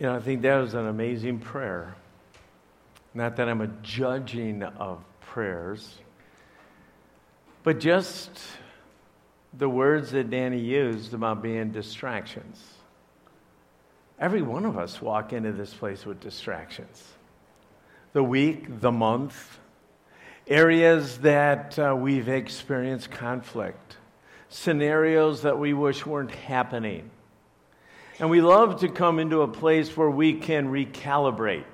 You know, I think that was an amazing prayer. Not that I'm a judging of prayers, but just the words that Danny used about being distractions. Every one of us walk into this place with distractions. The week, the month, areas that uh, we've experienced conflict, scenarios that we wish weren't happening. And we love to come into a place where we can recalibrate.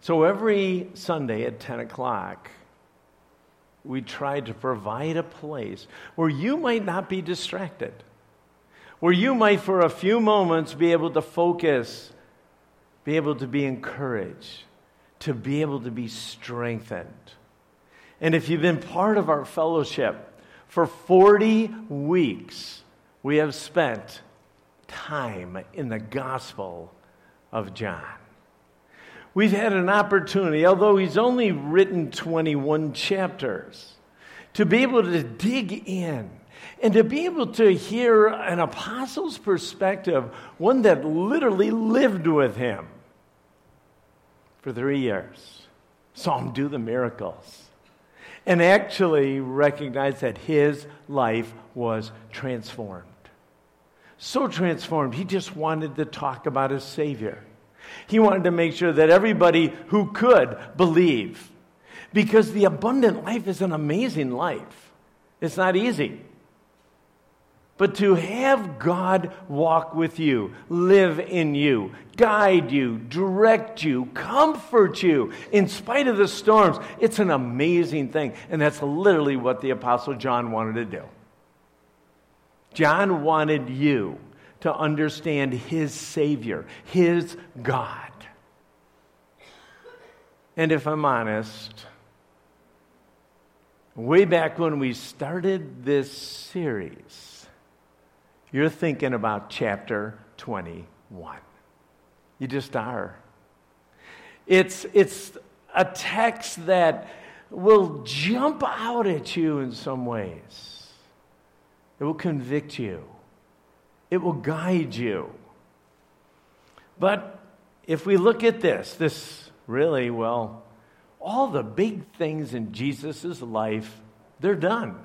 So every Sunday at 10 o'clock, we try to provide a place where you might not be distracted, where you might, for a few moments, be able to focus, be able to be encouraged, to be able to be strengthened. And if you've been part of our fellowship for 40 weeks, we have spent time in the Gospel of John. We've had an opportunity, although he's only written 21 chapters, to be able to dig in and to be able to hear an apostle's perspective, one that literally lived with him for three years, saw him do the miracles, and actually recognized that his life was transformed so transformed, he just wanted to talk about his Savior. He wanted to make sure that everybody who could believe. Because the abundant life is an amazing life. It's not easy. But to have God walk with you, live in you, guide you, direct you, comfort you in spite of the storms, it's an amazing thing. And that's literally what the Apostle John wanted to do. John wanted you to understand his Savior, his God. And if I'm honest, way back when we started this series, you're thinking about chapter 21. You just are. It's, it's a text that will jump out at you in some ways. It will convict you, it will guide you. But if we look at this, this really, well, all the big things in Jesus' life, they're done.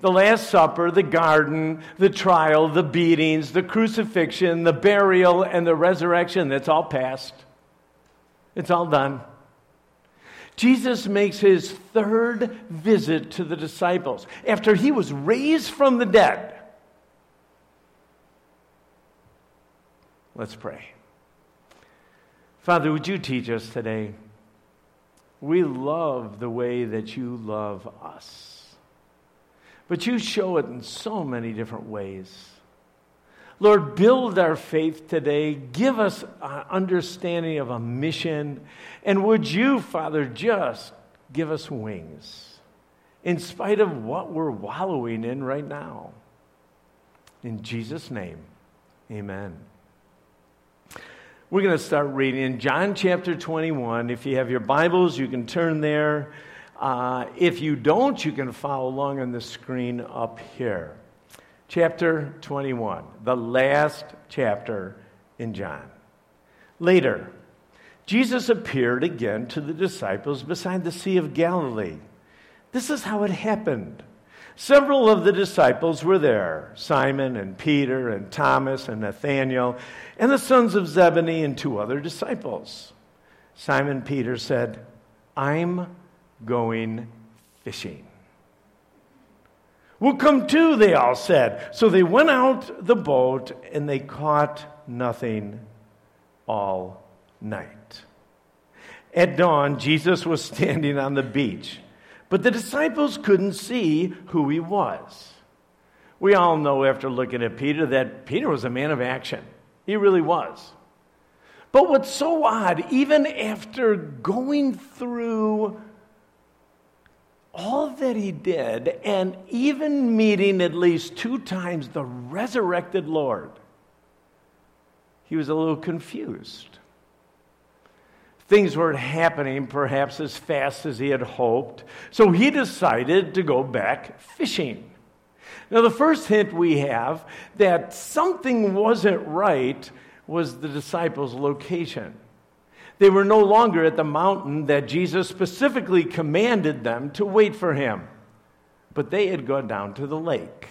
The Last Supper, the garden, the trial, the beatings, the crucifixion, the burial, and the resurrection, that's all past. It's all done. Jesus makes his third visit to the disciples after he was raised from the dead. Let's pray. Father, would you teach us today? We love the way that you love us, but you show it in so many different ways. Lord, build our faith today. Give us an understanding of a mission. And would you, Father, just give us wings in spite of what we're wallowing in right now. In Jesus' name, amen. We're going to start reading in John chapter 21. If you have your Bibles, you can turn there. Uh, if you don't, you can follow along on the screen up here chapter 21, the last chapter in John. Later, Jesus appeared again to the disciples beside the Sea of Galilee. This is how it happened. Several of the disciples were there Simon and Peter and Thomas and Nathanael and the sons of Zebedee and two other disciples. Simon Peter said, I'm going fishing. We'll come too, they all said. So they went out the boat and they caught nothing all night. At dawn, Jesus was standing on the beach, but the disciples couldn't see who he was. We all know after looking at Peter that Peter was a man of action. He really was. But what's so odd, even after going through all that he did, and even meeting at least two times the resurrected Lord, he was a little confused. Things weren't happening perhaps as fast as he had hoped, so he decided to go back fishing. Now, the first hint we have that something wasn't right was the disciples' location. They were no longer at the mountain that Jesus specifically commanded them to wait for him, but they had gone down to the lake.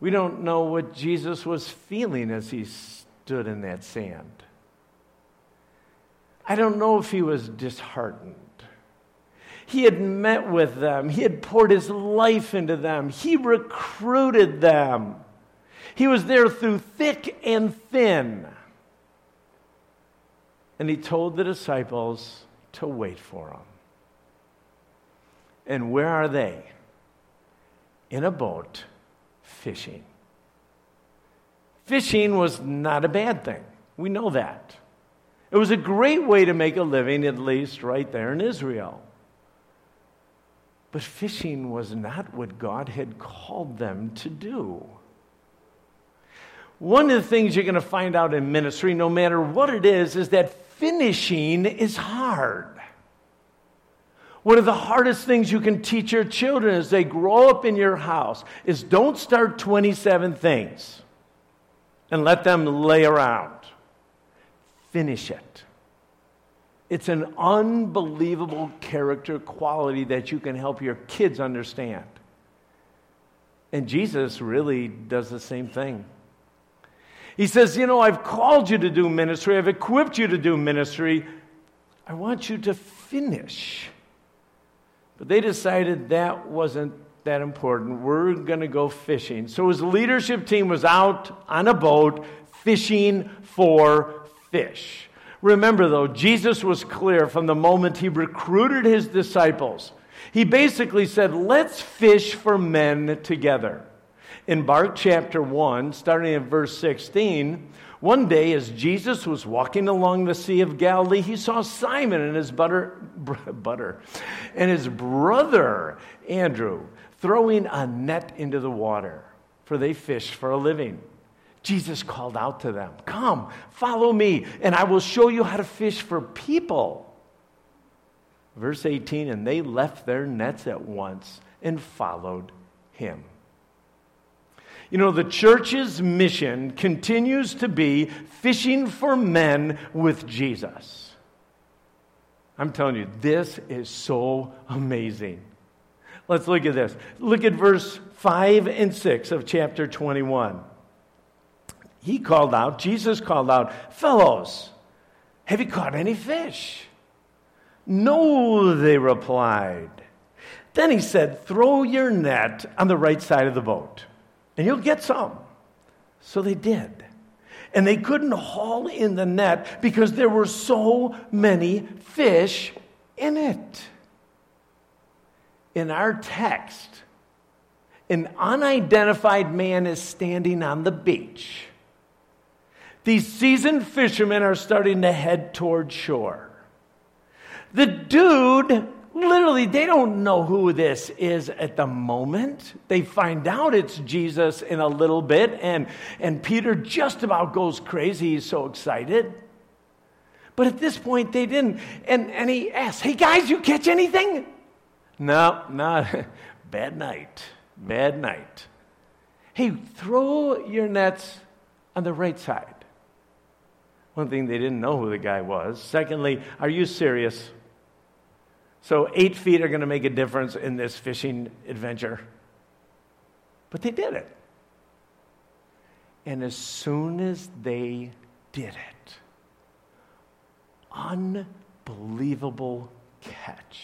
We don't know what Jesus was feeling as he stood in that sand. I don't know if he was disheartened. He had met with them, he had poured his life into them, he recruited them. He was there through thick and thin. And he told the disciples to wait for him. And where are they? In a boat fishing. Fishing was not a bad thing. We know that. It was a great way to make a living, at least right there in Israel. But fishing was not what God had called them to do. One of the things you're going to find out in ministry, no matter what it is, is that finishing is hard. One of the hardest things you can teach your children as they grow up in your house is don't start 27 things and let them lay around. Finish it. It's an unbelievable character quality that you can help your kids understand. And Jesus really does the same thing. He says, You know, I've called you to do ministry, I've equipped you to do ministry. I want you to finish. But they decided that wasn't that important. We're going to go fishing. So his leadership team was out on a boat fishing for fish. Remember, though, Jesus was clear from the moment he recruited his disciples. He basically said, Let's fish for men together in Mark chapter 1, starting at verse 16, one day as Jesus was walking along the Sea of Galilee, he saw Simon and his butter, butter and his brother Andrew throwing a net into the water, for they fished for a living. Jesus called out to them, Come, follow me, and I will show you how to fish for people. Verse 18, and they left their nets at once and followed him. You know, the church's mission continues to be fishing for men with Jesus. I'm telling you, this is so amazing. Let's look at this. Look at verse 5 and 6 of chapter 21. He called out, Jesus called out, Fellows, have you caught any fish? No, they replied. Then he said, Throw your net on the right side of the boat and you'll get some. So they did. And they couldn't haul in the net because there were so many fish in it. In our text, an unidentified man is standing on the beach. These seasoned fishermen are starting to head toward shore. The dude literally, they don't know who this is at the moment. They find out it's Jesus in a little bit, and, and Peter just about goes crazy. He's so excited. But at this point, they didn't. And, and he asks, Hey guys, you catch anything? No, not. Bad night. Bad night. Hey, throw your nets on the right side. One thing, they didn't know who the guy was. Secondly, are you serious? So, eight feet are going to make a difference in this fishing adventure. But they did it. And as soon as they did it, unbelievable catch.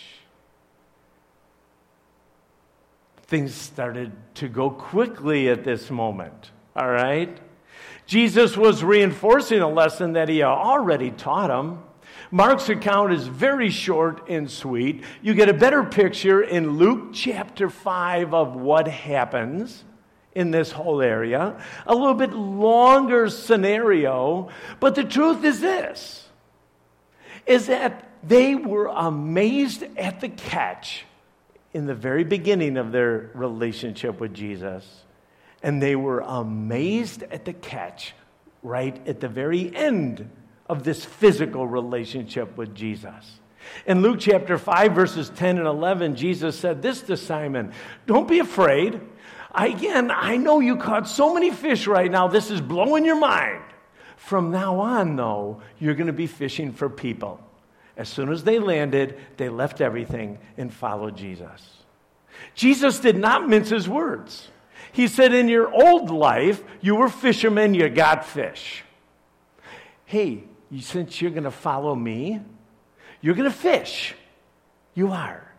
Things started to go quickly at this moment, all right? Jesus was reinforcing a lesson that he already taught them. Mark's account is very short and sweet. You get a better picture in Luke chapter 5 of what happens in this whole area. A little bit longer scenario, but the truth is this is that they were amazed at the catch in the very beginning of their relationship with Jesus. And they were amazed at the catch right at the very end of this physical relationship with Jesus. In Luke chapter 5, verses 10 and 11, Jesus said this to Simon Don't be afraid. Again, I know you caught so many fish right now, this is blowing your mind. From now on, though, you're going to be fishing for people. As soon as they landed, they left everything and followed Jesus. Jesus did not mince his words. He said, In your old life, you were fishermen, you got fish. Hey, since you're going to follow me, you're going to fish. You are.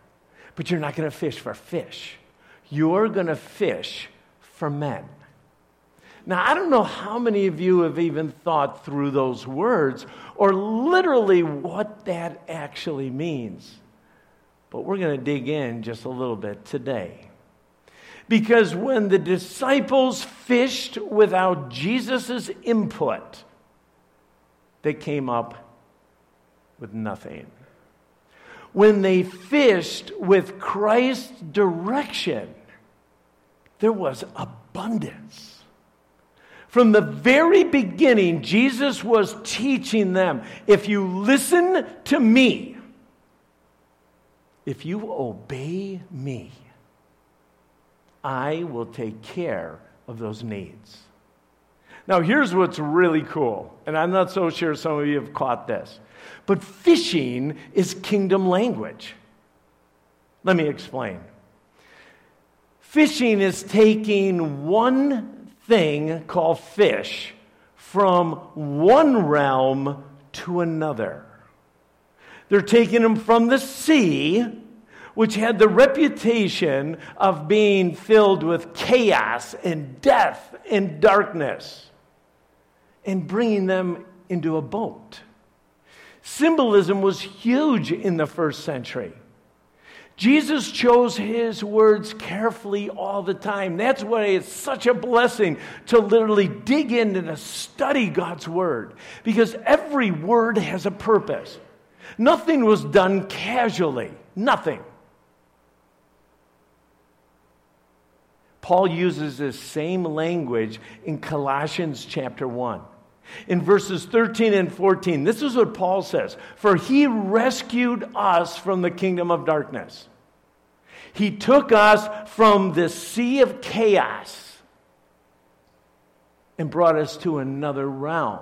But you're not going to fish for fish. You're going to fish for men. Now, I don't know how many of you have even thought through those words or literally what that actually means. But we're going to dig in just a little bit today. Because when the disciples fished without Jesus' input, they came up with nothing. When they fished with Christ's direction, there was abundance. From the very beginning, Jesus was teaching them if you listen to me, if you obey me, I will take care of those needs. Now, here's what's really cool, and I'm not so sure some of you have caught this, but fishing is kingdom language. Let me explain. Fishing is taking one thing called fish from one realm to another. They're taking them from the sea, which had the reputation of being filled with chaos and death and darkness, and bringing them into a boat. Symbolism was huge in the first century. Jesus chose his words carefully all the time. That's why it's such a blessing to literally dig in and to study God's word because every word has a purpose. Nothing was done casually, nothing. Paul uses this same language in Colossians chapter 1. In verses 13 and 14, this is what Paul says For he rescued us from the kingdom of darkness. He took us from the sea of chaos and brought us to another realm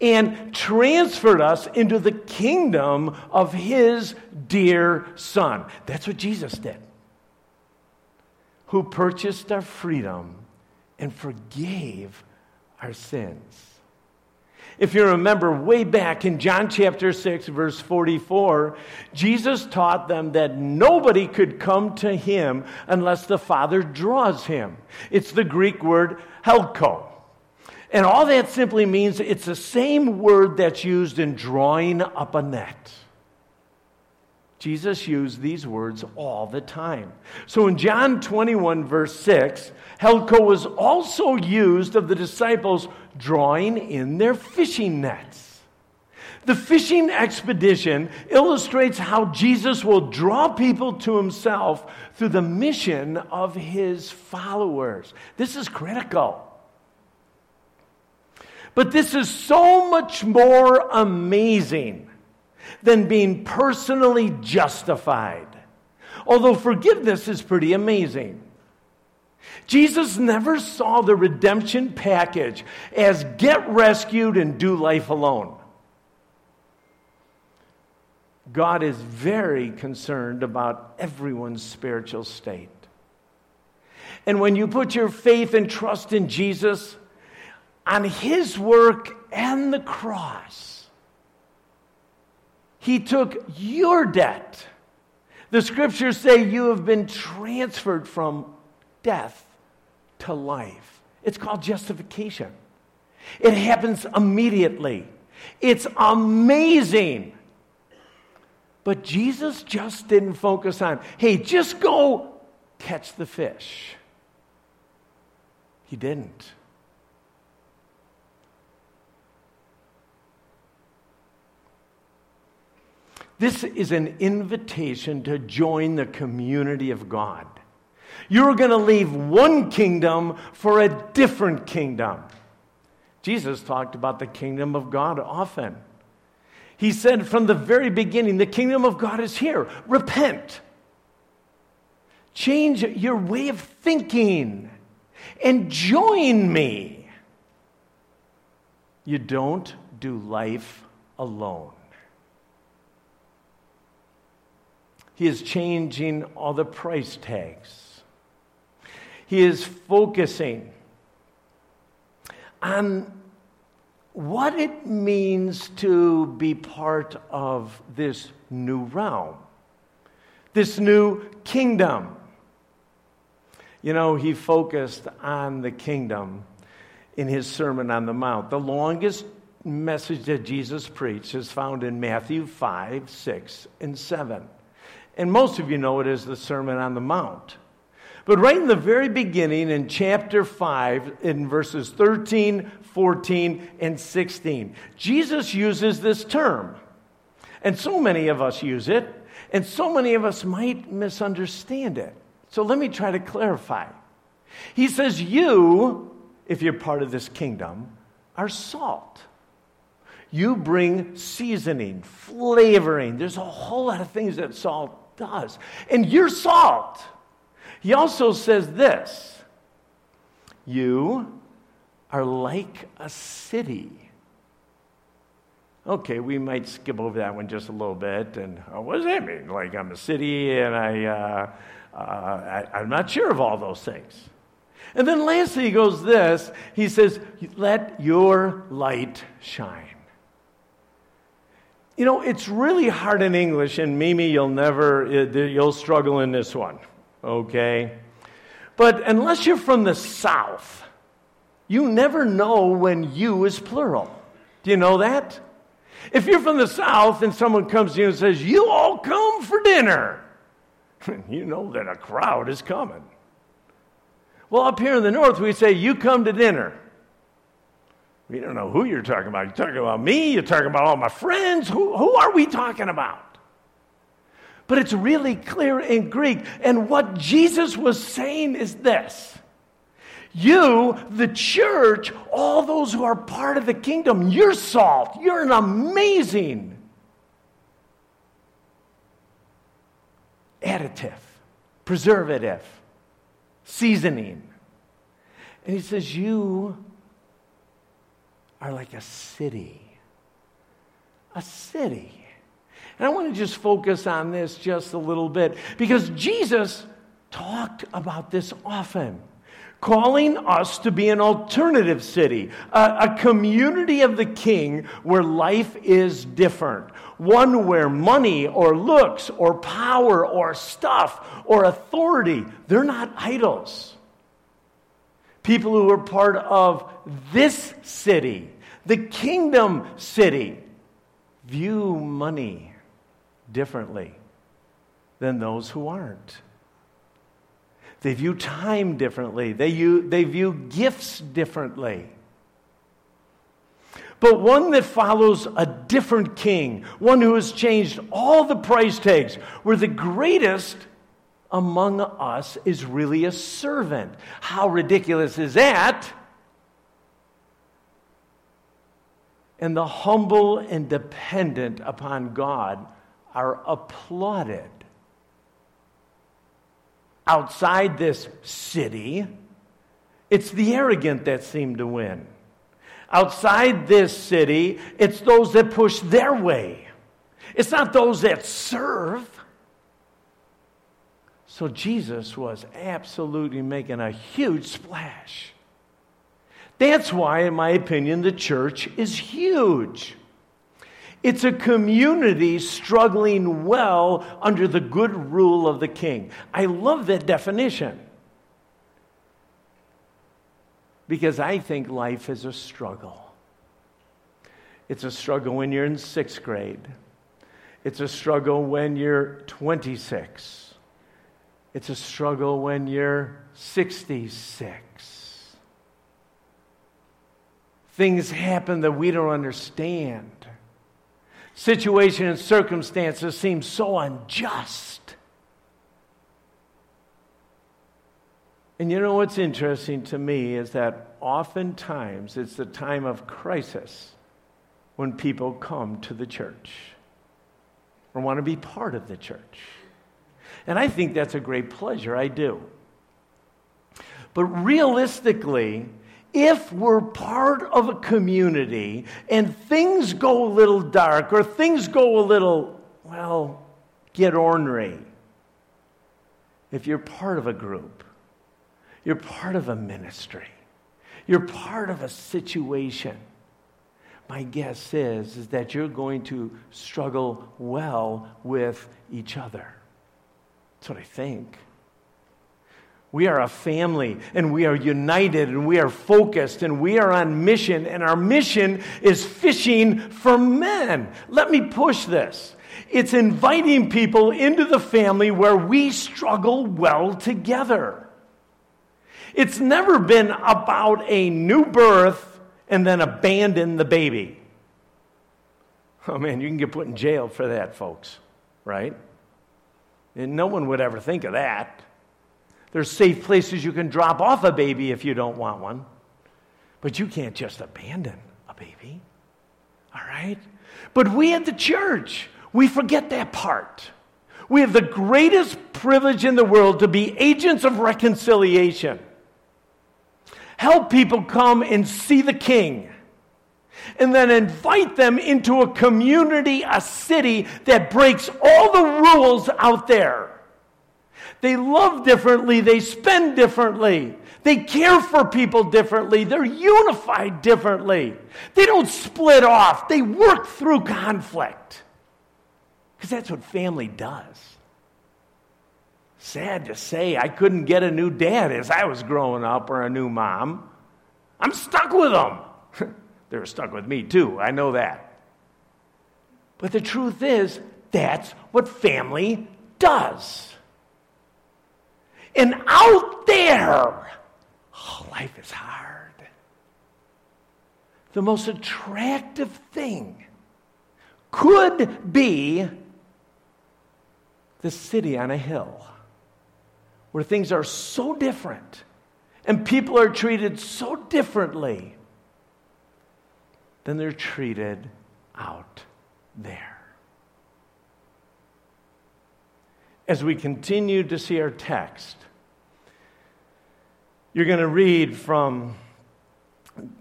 and transferred us into the kingdom of his dear son. That's what Jesus did, who purchased our freedom and forgave our sins. If you remember way back in John chapter 6, verse 44, Jesus taught them that nobody could come to him unless the Father draws him. It's the Greek word helko. And all that simply means it's the same word that's used in drawing up a net. Jesus used these words all the time. So in John 21, verse 6, Helko was also used of the disciples drawing in their fishing nets. The fishing expedition illustrates how Jesus will draw people to himself through the mission of his followers. This is critical. But this is so much more amazing than being personally justified. Although forgiveness is pretty amazing. Jesus never saw the redemption package as get rescued and do life alone. God is very concerned about everyone's spiritual state. And when you put your faith and trust in Jesus, on his work and the cross, he took your debt. The scriptures say you have been transferred from death to life. It's called justification. It happens immediately. It's amazing. But Jesus just didn't focus on, hey, just go catch the fish. He didn't. This is an invitation to join the community of God. You're going to leave one kingdom for a different kingdom. Jesus talked about the kingdom of God often. He said from the very beginning, the kingdom of God is here. Repent. Change your way of thinking and join me. you don't do life alone. He is changing all the price tags. He is focusing on what it means to be part of this new realm, this new kingdom. You know, he focused on the kingdom in his Sermon on the Mount. The longest message that Jesus preached is found in Matthew 5, 6, and 7. And most of you know it as the Sermon on the Mount. But right in the very beginning, in chapter 5, in verses 13, 14, and 16, Jesus uses this term. And so many of us use it, and so many of us might misunderstand it. So let me try to clarify. He says, You, if you're part of this kingdom, are salt. You bring seasoning, flavoring. There's a whole lot of things that salt does. And you're salt. He also says this You are like a city. Okay, we might skip over that one just a little bit. And uh, what does that mean? Like I'm a city and I, uh, uh, I, I'm not sure of all those things. And then lastly, he goes this he says, Let your light shine. You know, it's really hard in English, and Mimi, you'll never, uh, you'll struggle in this one, okay? But unless you're from the South, you never know when you is plural. Do you know that? If you're from the South and someone comes to you and says, You all come for dinner, you know that a crowd is coming. Well, up here in the North, we say, You come to dinner. We don't know who you're talking about. You're talking about me, you're talking about all my friends. Who, who are we talking about? But it's really clear in Greek. And what Jesus was saying is this You, the church, all those who are part of the kingdom, you're salt. You're an amazing additive, preservative, seasoning. And he says, You are like a city. A city. And I want to just focus on this just a little bit because Jesus talked about this often, calling us to be an alternative city, a, a, community of the king where life is different, one where money or looks or power or stuff or authority, they're not idols people who are part of this city, the kingdom city, view money differently than those who aren't. They view time differently, they view, they view gifts differently. But one that follows a different king, one who has changed all the price tags, where the greatest among us is really a servant. How ridiculous is that? And the humble and dependent upon God are applauded. Outside this city, it's the arrogant that seem to win. Outside this city, it's those that push their way. It's not those that serve. So Jesus was absolutely making a huge splash. That's why, in my opinion, the church is huge. It's a community struggling well under the good rule of the king. I love that definition because I think life is a struggle. It's a struggle when you're in sixth grade, it's a struggle when you're 26. It's a struggle when you're 66. Things happen that we don't understand. Situation and circumstances seem so unjust. And you know what's interesting to me is that oftentimes it's the time of crisis when people come to the church or want to be part of the church. And I think that's a great pleasure. I do. But realistically, if we're part of a community and things go a little dark or things go a little, well, get ornery, if you're part of a group, you're part of a ministry, you're part of a situation, my guess is, is that you're going to struggle well with each other. That's what I think. We are a family and we are united and we are focused and we are on mission, and our mission is fishing for men. Let me push this. It's inviting people into the family where we struggle well together. It's never been about a new birth and then abandon the baby. Oh man, you can get put in jail for that, folks, right? And no one would ever think of that. There's safe places you can drop off a baby if you don't want one. But you can't just abandon a baby. All right? But we at the church, we forget that part. We have the greatest privilege in the world to be agents of reconciliation. Help people come and see the king. And then invite them into a community, a city that breaks all the rules out there. They love differently, they spend differently, they care for people differently, they're unified differently. They don't split off, they work through conflict. Because that's what family does. Sad to say, I couldn't get a new dad as I was growing up or a new mom. I'm stuck with them. They're stuck with me too, I know that. But the truth is, that's what family does. And out there, oh, life is hard. The most attractive thing could be the city on a hill where things are so different and people are treated so differently than they're treated out there. As we continue to see our text, you're going to read from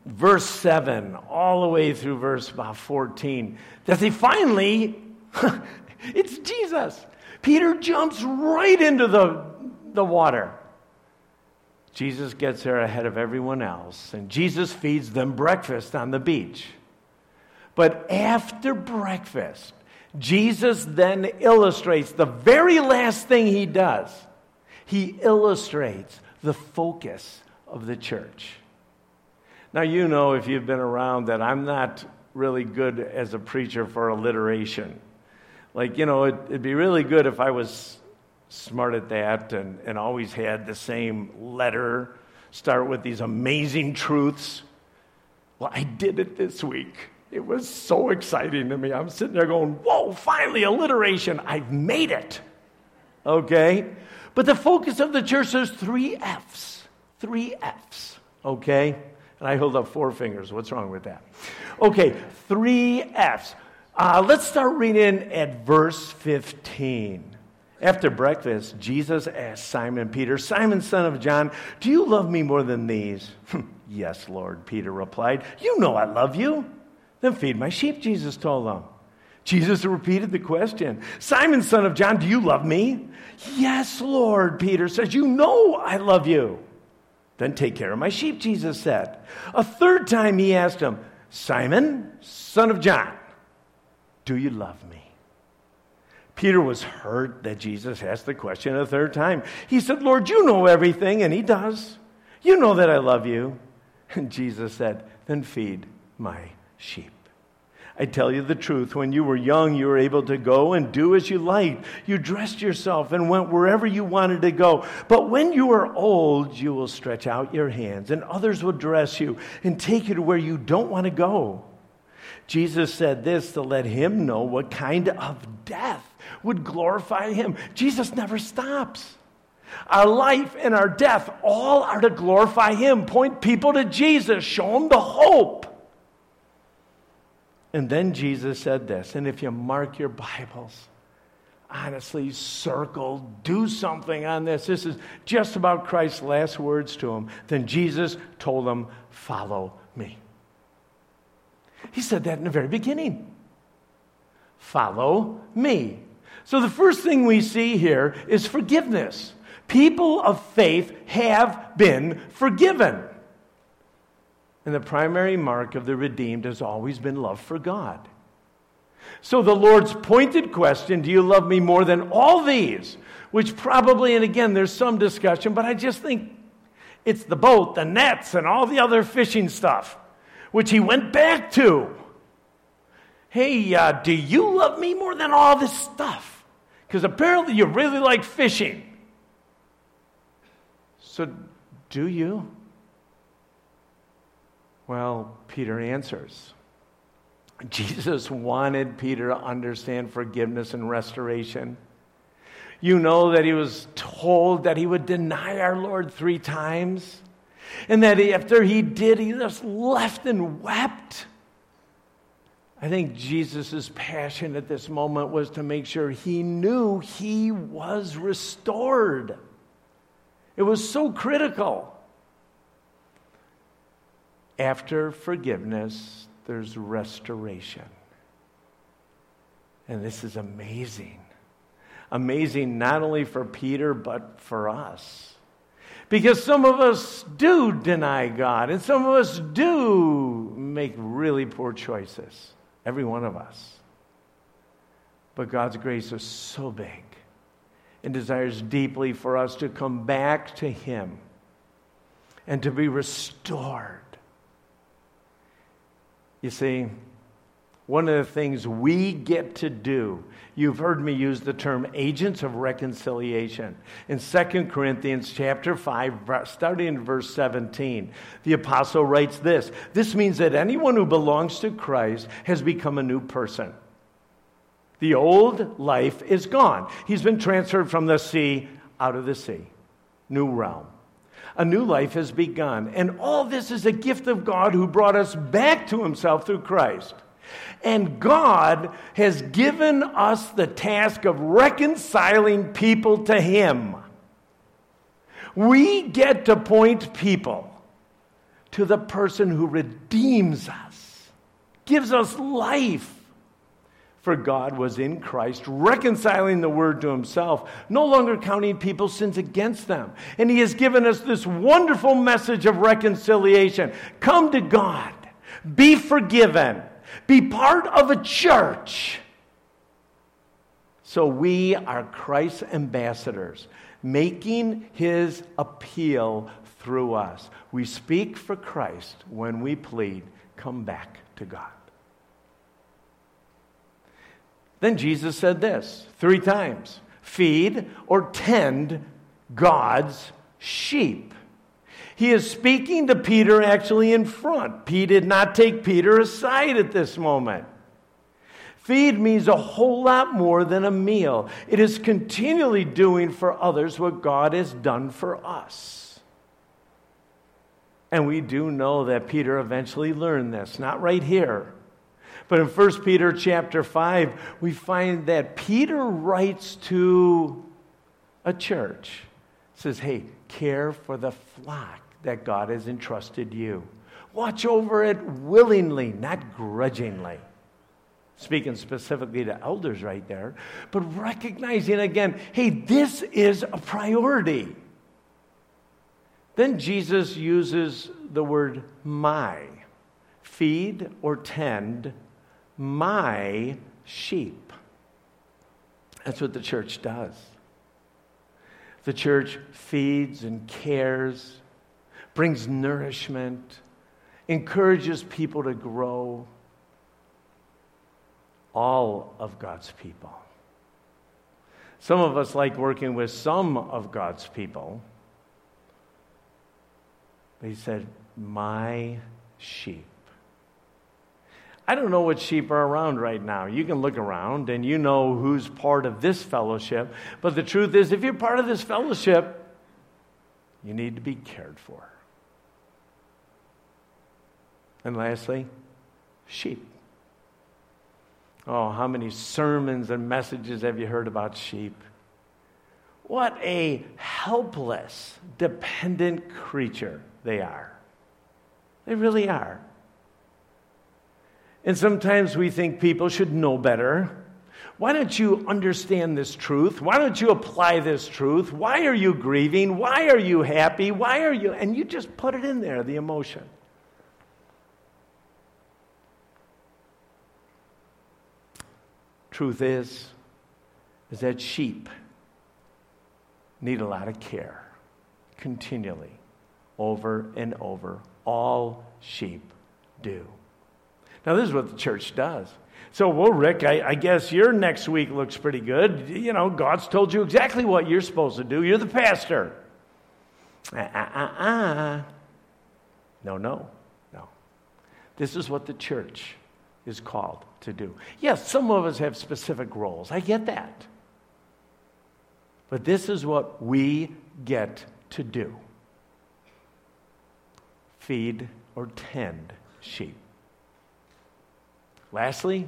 verse 7 all the way through verse about 14 that they finally, it's Jesus. Peter jumps right into the, the water. Jesus gets there ahead of everyone else, and Jesus feeds them breakfast on the beach. But after breakfast, Jesus then illustrates the very last thing he does. He illustrates the focus of the church. Now, you know, if you've been around, that I'm not really good as a preacher for alliteration. Like, you know, it, would be really good if I was smart at that and, and always had the same letter start with these amazing truths. Well, I did it this week. It was so exciting to me. I'm sitting there going, Whoa, finally, alliteration. I've made it. Okay? But the focus of the church, is three F's. Three F's, okay? And I hold up four fingers. What's wrong with that? Okay, three F's. Uh, let's start reading at verse 15. After breakfast, Jesus asked Simon Peter, Simon, son of John, do you love me more than these? yes, Lord, Peter replied. You know I love you. Then feed my sheep, Jesus told them. Jesus repeated the question Simon, son of John, do you love me? Yes, Lord, Peter says, You know I love you. Then take care of my sheep, Jesus said. A third time he asked him, Simon, son of John, do you love me? Peter was hurt that Jesus asked the question a third time. He said, Lord, you know everything, and he does. You know that I love you. And Jesus said, Then feed my sheep. I tell you the truth, when you were young, you were able to go and do as you liked. You dressed yourself and went wherever you wanted to go. But when you are old, you will stretch out your hands, and others will dress you and take you to where you don't want to go. Jesus said this to let him know what kind of death would glorify him. Jesus never stops. Our life and our death all are to glorify him, point people to Jesus, show them the hope. And then Jesus said this, and if you mark your Bibles, honestly circle, do something on this. This is just about Christ's last words to him. Then Jesus told him, Follow me. He said that in the very beginning. Follow me. So the first thing we see here is forgiveness. People of faith have been forgiven. And the primary mark of the redeemed has always been love for God. So the Lord's pointed question, Do you love me more than all these? Which probably, and again, there's some discussion, but I just think it's the boat, the nets, and all the other fishing stuff, which he went back to. Hey, uh, do you love me more than all this stuff? Because apparently you really like fishing. So, do you? Well, Peter answers. Jesus wanted Peter to understand forgiveness and restoration. You know that he was told that he would deny our Lord three times, and that after he did, he just left and wept. I think Jesus' passion at this moment was to make sure he knew he was restored. It was so critical. After forgiveness, there's restoration. And this is amazing. Amazing not only for Peter, but for us. Because some of us do deny God, and some of us do make really poor choices. Every one of us. But God's grace is so big and desires deeply for us to come back to Him and to be restored. You see, one of the things we get to do, you've heard me use the term agents of reconciliation. In 2 Corinthians chapter 5, starting in verse 17, the apostle writes this This means that anyone who belongs to Christ has become a new person. The old life is gone. He's been transferred from the sea out of the sea. New realm. A new life has begun. And all this is a gift of God who brought us back to himself through Christ. And God has given us the task of reconciling people to Him. We get to point people to the person who redeems us, gives us life, for God was in Christ, reconciling the word to himself, no longer counting people's sins against them. And he has given us this wonderful message of reconciliation. Come to God, be forgiven, be part of a church. So we are Christ's ambassadors, making his appeal through us. We speak for Christ when we plead, come back to God. Then Jesus said this three times feed or tend God's sheep. He is speaking to Peter actually in front. He did not take Peter aside at this moment. Feed means a whole lot more than a meal. It is continually doing for others what God has done for us. And we do know that Peter eventually learned this, not right here, but in 1 Peter chapter 5, we find that Peter writes to a church. says, hey, care for the flock that God has entrusted you. Watch over it willingly, not grudgingly. Speaking specifically to elders right there, but recognizing again, hey, this is a priority. Then Jesus uses the word my, feed or tend my sheep. That's what the church does. The church feeds and cares, brings nourishment, encourages people to grow. All of God's people. Some of us like working with some of God's people. But he said, My sheep. I don't know what sheep are around right now. You can look around and you know who's part of this fellowship. But the truth is, if you're part of this fellowship, you need to be cared for. And lastly, sheep. Oh, how many sermons and messages have you heard about sheep? What a helpless, dependent creature they are. They really are. And sometimes we think people should know better. Why don't you understand this truth? Why don't you apply this truth? Why are you grieving? Why are you happy? Why are you? And you just put it in there, the emotion. Truth is, is that sheep need a lot of care continually, over and over. All sheep do. Now, this is what the church does. So, well, Rick, I, I, guess your next week looks pretty good. You know, God's told you exactly what you're supposed to do. You're the pastor. Uh, uh, uh, uh. No, no, no. This is what the church is called to do. Yes, some of us have specific roles. I get that. But this is what we get to do feed or tend sheep. Lastly,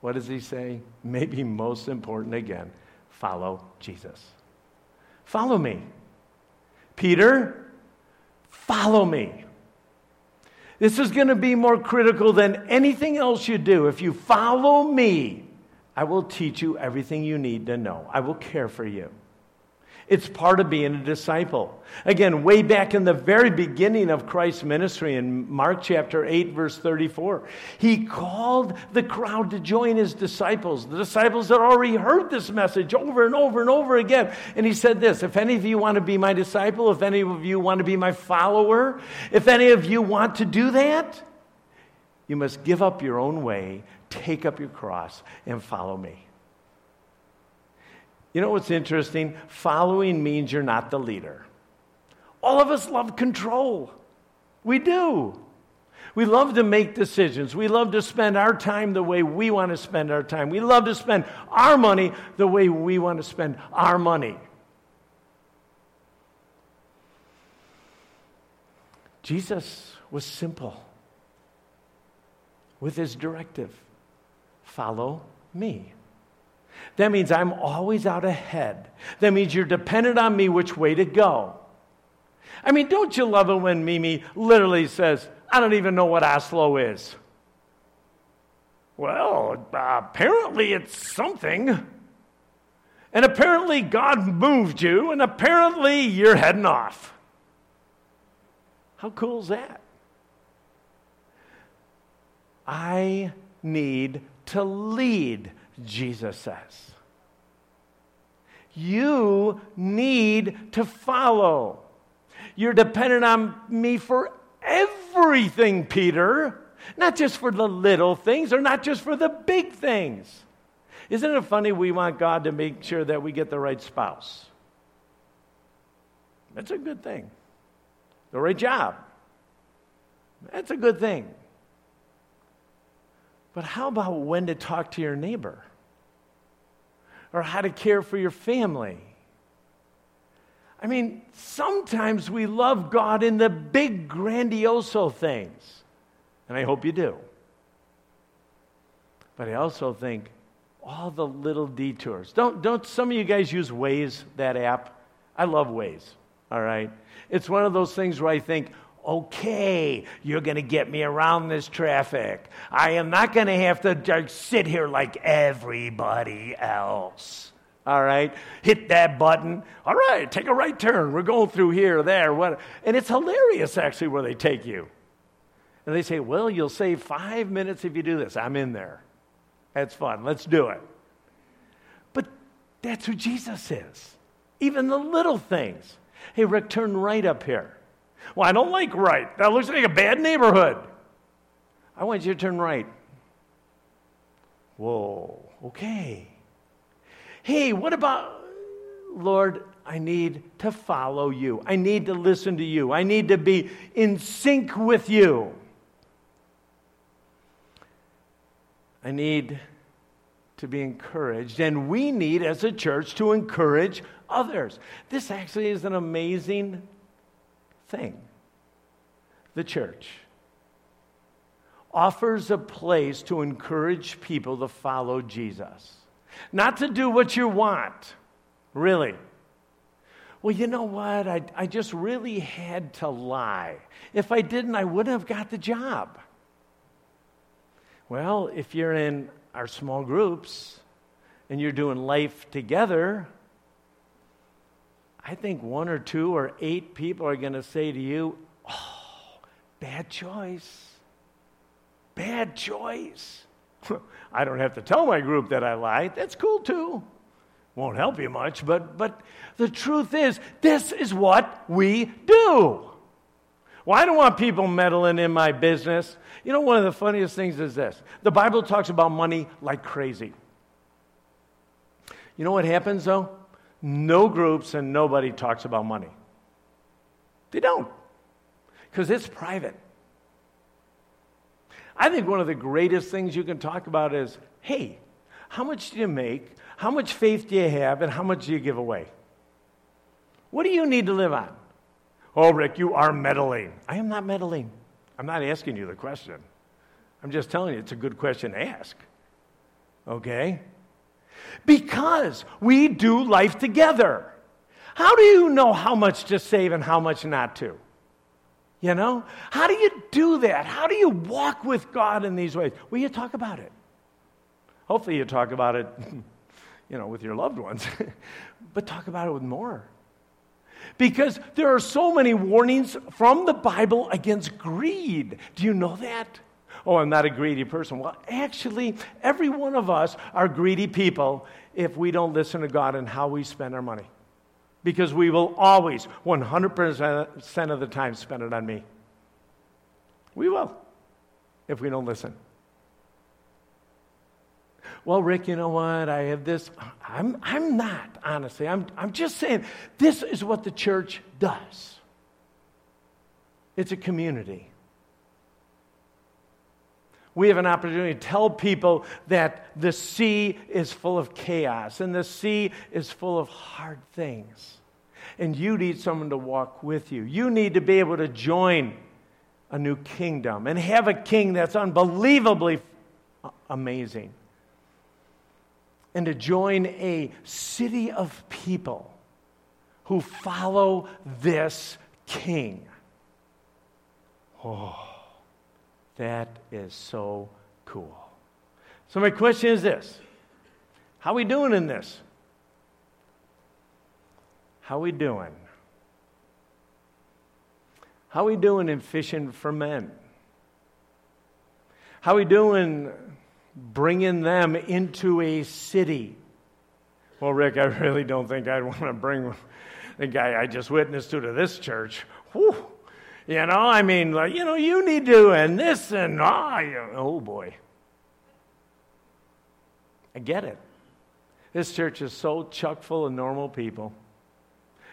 what does he say? Maybe most important again follow Jesus. Follow me. Peter, follow me. This is going to be more critical than anything else you do. If you follow me, I will teach you everything you need to know. I will care for you. It's part of being a disciple. Again, way back in the very beginning of Christ's ministry in Mark chapter 8, verse 34, he called the crowd to join his disciples, the disciples had already heard this message over and over and over again. And he said this If any of you want to be my disciple, if any of you want to be my follower, if any of you want to do that, you must give up your own way, take up your cross, and follow me. You know what's interesting? Following means you're not the leader. All of us love control. We do. We love to make decisions. We love to spend our time the way we want to spend our time. We love to spend our money the way we want to spend our money. Jesus was simple with his directive follow me. That means I'm always out ahead. That means you're dependent on me which way to go. I mean, don't you love it when Mimi literally says, I don't even know what Oslo is? Well, apparently it's something. And apparently God moved you, and apparently you're heading off. How cool is that? I need to lead Jesus says. You need to follow. You're dependent on me for everything, Peter. Not just for the little things or not just for the big things. Isn't it funny we want God to make sure that we get the right spouse? That's a good thing. The right job. That's a good thing. But how about when to talk to your neighbor? Or how to care for your family? I mean, sometimes we love God in the big, grandioso things. And I hope you do. But I also think all the little detours. Don't, don't some of you guys use Waze, that app? I love Waze, all right? It's one of those things where I think, okay, you're going to get me around this traffic. I am not going to have to uh, sit here like everybody else. All right, hit that button. All right, take a right turn. We're going through here, there, what? And it's hilarious actually where they take you. And they say, well, you'll save five minutes if you do this. I'm in there. That's fun. Let's do it. But that's who Jesus is. Even the little things. Hey, Rick, turn right up here. Well, I don't like right. That looks like a bad neighborhood. I want you to turn right. Whoa, okay. Hey, what about, Lord, I need to follow you. I need to listen to you. I need to be in sync with you. I need to be encouraged, and we need as a church to encourage others. This actually is an amazing thing the church. offers a place to encourage people to follow Jesus, not to do what you want, really. Well, you know what? I, I just really had to lie. If I didn't, I wouldn't have got the job. Well, if you're in our small groups and you're doing life together, I think one or two or eight people are going to say to you, Oh, bad choice. Bad choice. I don't have to tell my group that I lied. That's cool too. Won't help you much, but, but the truth is, this is what we do. Well, I don't want people meddling in my business. You know, one of the funniest things is this the Bible talks about money like crazy. You know what happens though? No groups and nobody talks about money. They don't, because it's private. I think one of the greatest things you can talk about is hey, how much do you make? How much faith do you have? And how much do you give away? What do you need to live on? Oh, Rick, you are meddling. I am not meddling. I'm not asking you the question. I'm just telling you it's a good question to ask. Okay? Because we do life together. How do you know how much to save and how much not to? You know? How do you do that? How do you walk with God in these ways? Well, you talk about it. Hopefully, you talk about it, you know, with your loved ones, but talk about it with more. Because there are so many warnings from the Bible against greed. Do you know that? Oh, I'm not a greedy person. Well, actually, every one of us are greedy people if we don't listen to God and how we spend our money. Because we will always, 100% of the time, spend it on me. We will if we don't listen well, Rick, you know what? I have this. I'm, I'm not, honestly. I'm, I'm just saying this is what the church does it's a community. We have an opportunity to tell people that the sea is full of chaos and the sea is full of hard things. And you need someone to walk with you. You need to be able to join a new kingdom and have a king that's unbelievably amazing and to join a city of people who follow this king. Oh, that is so cool. So, my question is this How we doing in this? How we doing? How we doing in fishing for men? How we doing bringing them into a city. Well, Rick, I really don't think I'd want to bring the guy I just witnessed to to this church. Whew. You know, I mean, like, you know, you need to, and this, and ah, oh, oh boy. I get it. This church is so chock full of normal people.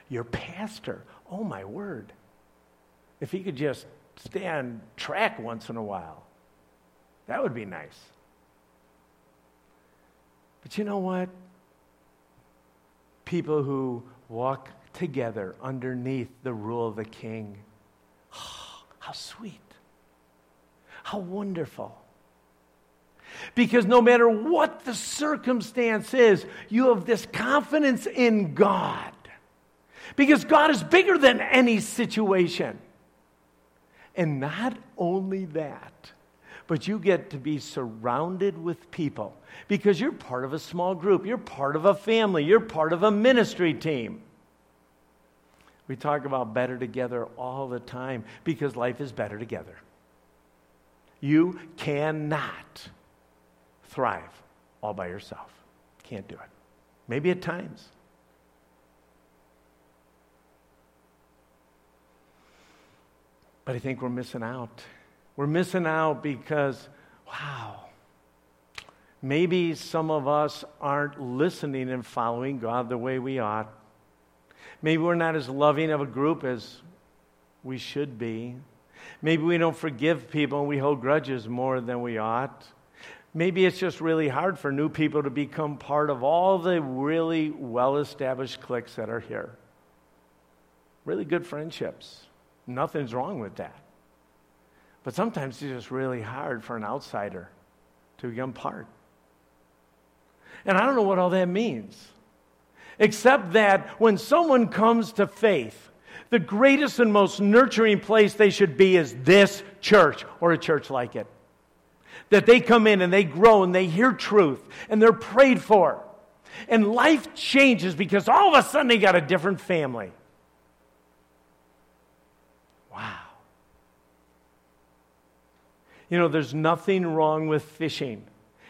Your pastor, oh my word. If he could just stay on track once in a while, that would be nice. But you know what? People who walk together underneath the rule of the king. How sweet. How wonderful. Because no matter what the circumstance is, you have this confidence in God. Because God is bigger than any situation. And not only that, but you get to be surrounded with people because you're part of a small group, you're part of a family, you're part of a ministry team. We talk about better together all the time because life is better together. You cannot thrive all by yourself. Can't do it. Maybe at times. But I think we're missing out. We're missing out because, wow, maybe some of us aren't listening and following God the way we ought. Maybe we're not as loving of a group as we should be. Maybe we don't forgive people and we hold grudges more than we ought. Maybe it's just really hard for new people to become part of all the really well established cliques that are here. Really good friendships. Nothing's wrong with that. But sometimes it's just really hard for an outsider to become part. And I don't know what all that means, except that when someone comes to faith, the greatest and most nurturing place they should be is this church or a church like it. That they come in and they grow and they hear truth and they're prayed for. And life changes because all of a sudden they got a different family. Wow. You know, there's nothing wrong with fishing.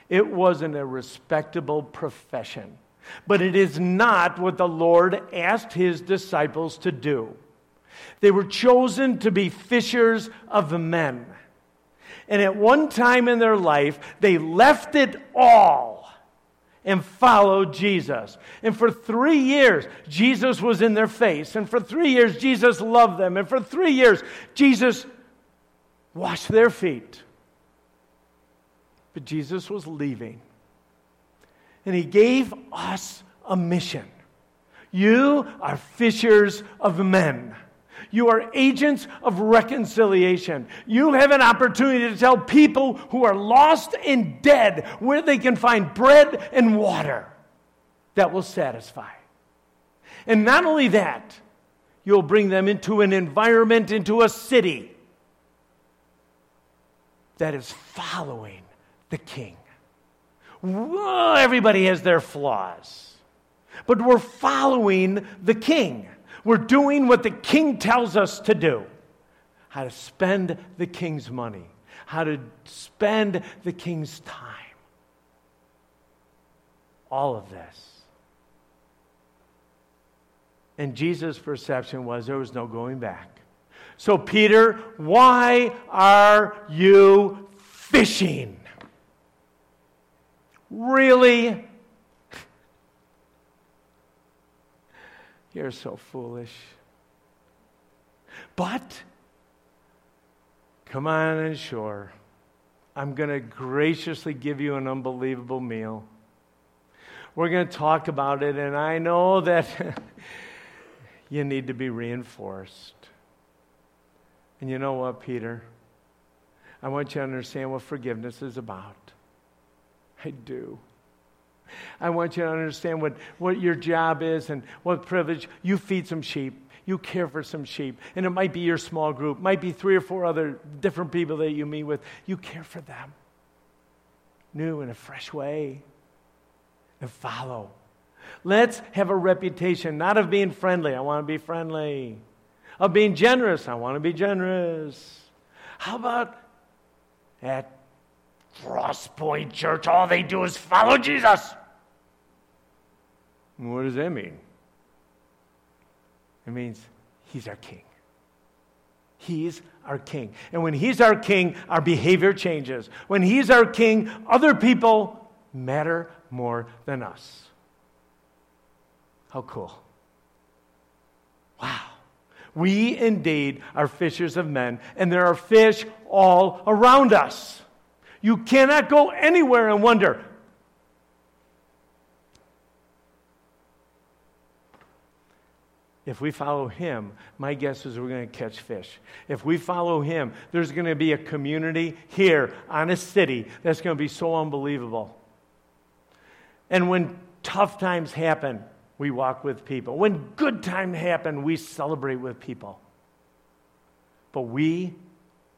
It wasn't a respectable profession. But it is not what the Lord asked his disciples to do. They were chosen to be fishers of men. And at one time in their life, they left it all and followed Jesus. And for three years, Jesus was in their face. And for three years, Jesus loved them. And for three years, Jesus washed their feet. But Jesus was leaving. And he gave us a mission. You are fishers of men. You are agents of reconciliation. You have an opportunity to tell people who are lost and dead where they can find bread and water that will satisfy. And not only that, you'll bring them into an environment, into a city that is following the king. Well, everybody has their flaws, but we're following the king. We're doing what the king tells us to do how to spend the king's money, how to spend the king's time. All of this. And Jesus' perception was there was no going back. So, Peter, why are you fishing? Really? You're so foolish. But come on and shore. I'm going to graciously give you an unbelievable meal. We're going to talk about it, and I know that you need to be reinforced. And you know what, Peter? I want you to understand what forgiveness is about. I do. I want you to understand what, what your job is and what privilege. You feed some sheep. You care for some sheep. And it might be your small group, might be three or four other different people that you meet with. You care for them. New in a fresh way. And follow. Let's have a reputation, not of being friendly. I want to be friendly. Of being generous. I want to be generous. How about at Crosspoint Church, all they do is follow Jesus? What does that mean? It means he's our king. He's our king. And when he's our king, our behavior changes. When he's our king, other people matter more than us. How cool. Wow. We indeed are fishers of men, and there are fish all around us. You cannot go anywhere and wonder, If we follow him, my guess is we're going to catch fish. If we follow him, there's going to be a community here on a city that's going to be so unbelievable. And when tough times happen, we walk with people. When good times happen, we celebrate with people. But we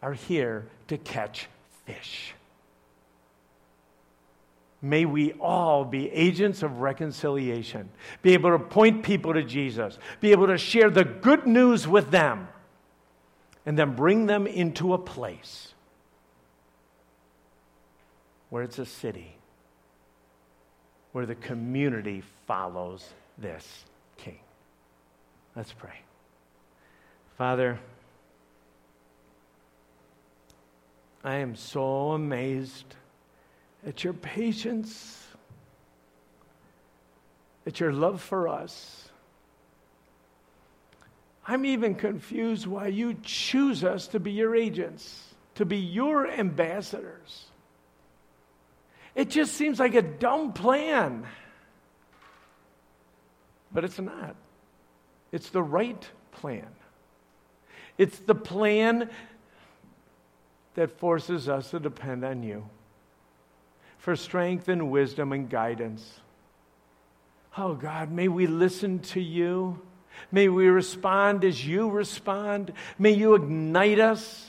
are here to catch fish. May we all be agents of reconciliation, be able to point people to Jesus, be able to share the good news with them, and then bring them into a place where it's a city, where the community follows this king. Let's pray. Father, I am so amazed at your patience, at your love for us. I'm even confused why you choose us to be your agents, to be your ambassadors. It just seems like a dumb plan. But it's not. It's the right plan. It's the plan that forces us to depend on you for strength and wisdom and guidance. Oh God, may we listen to you. May we respond as you respond. May you ignite us.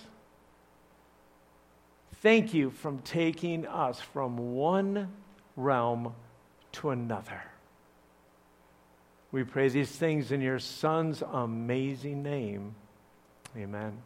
Thank you from taking us from one realm to another. We pray these things in your Son's amazing name. Amen.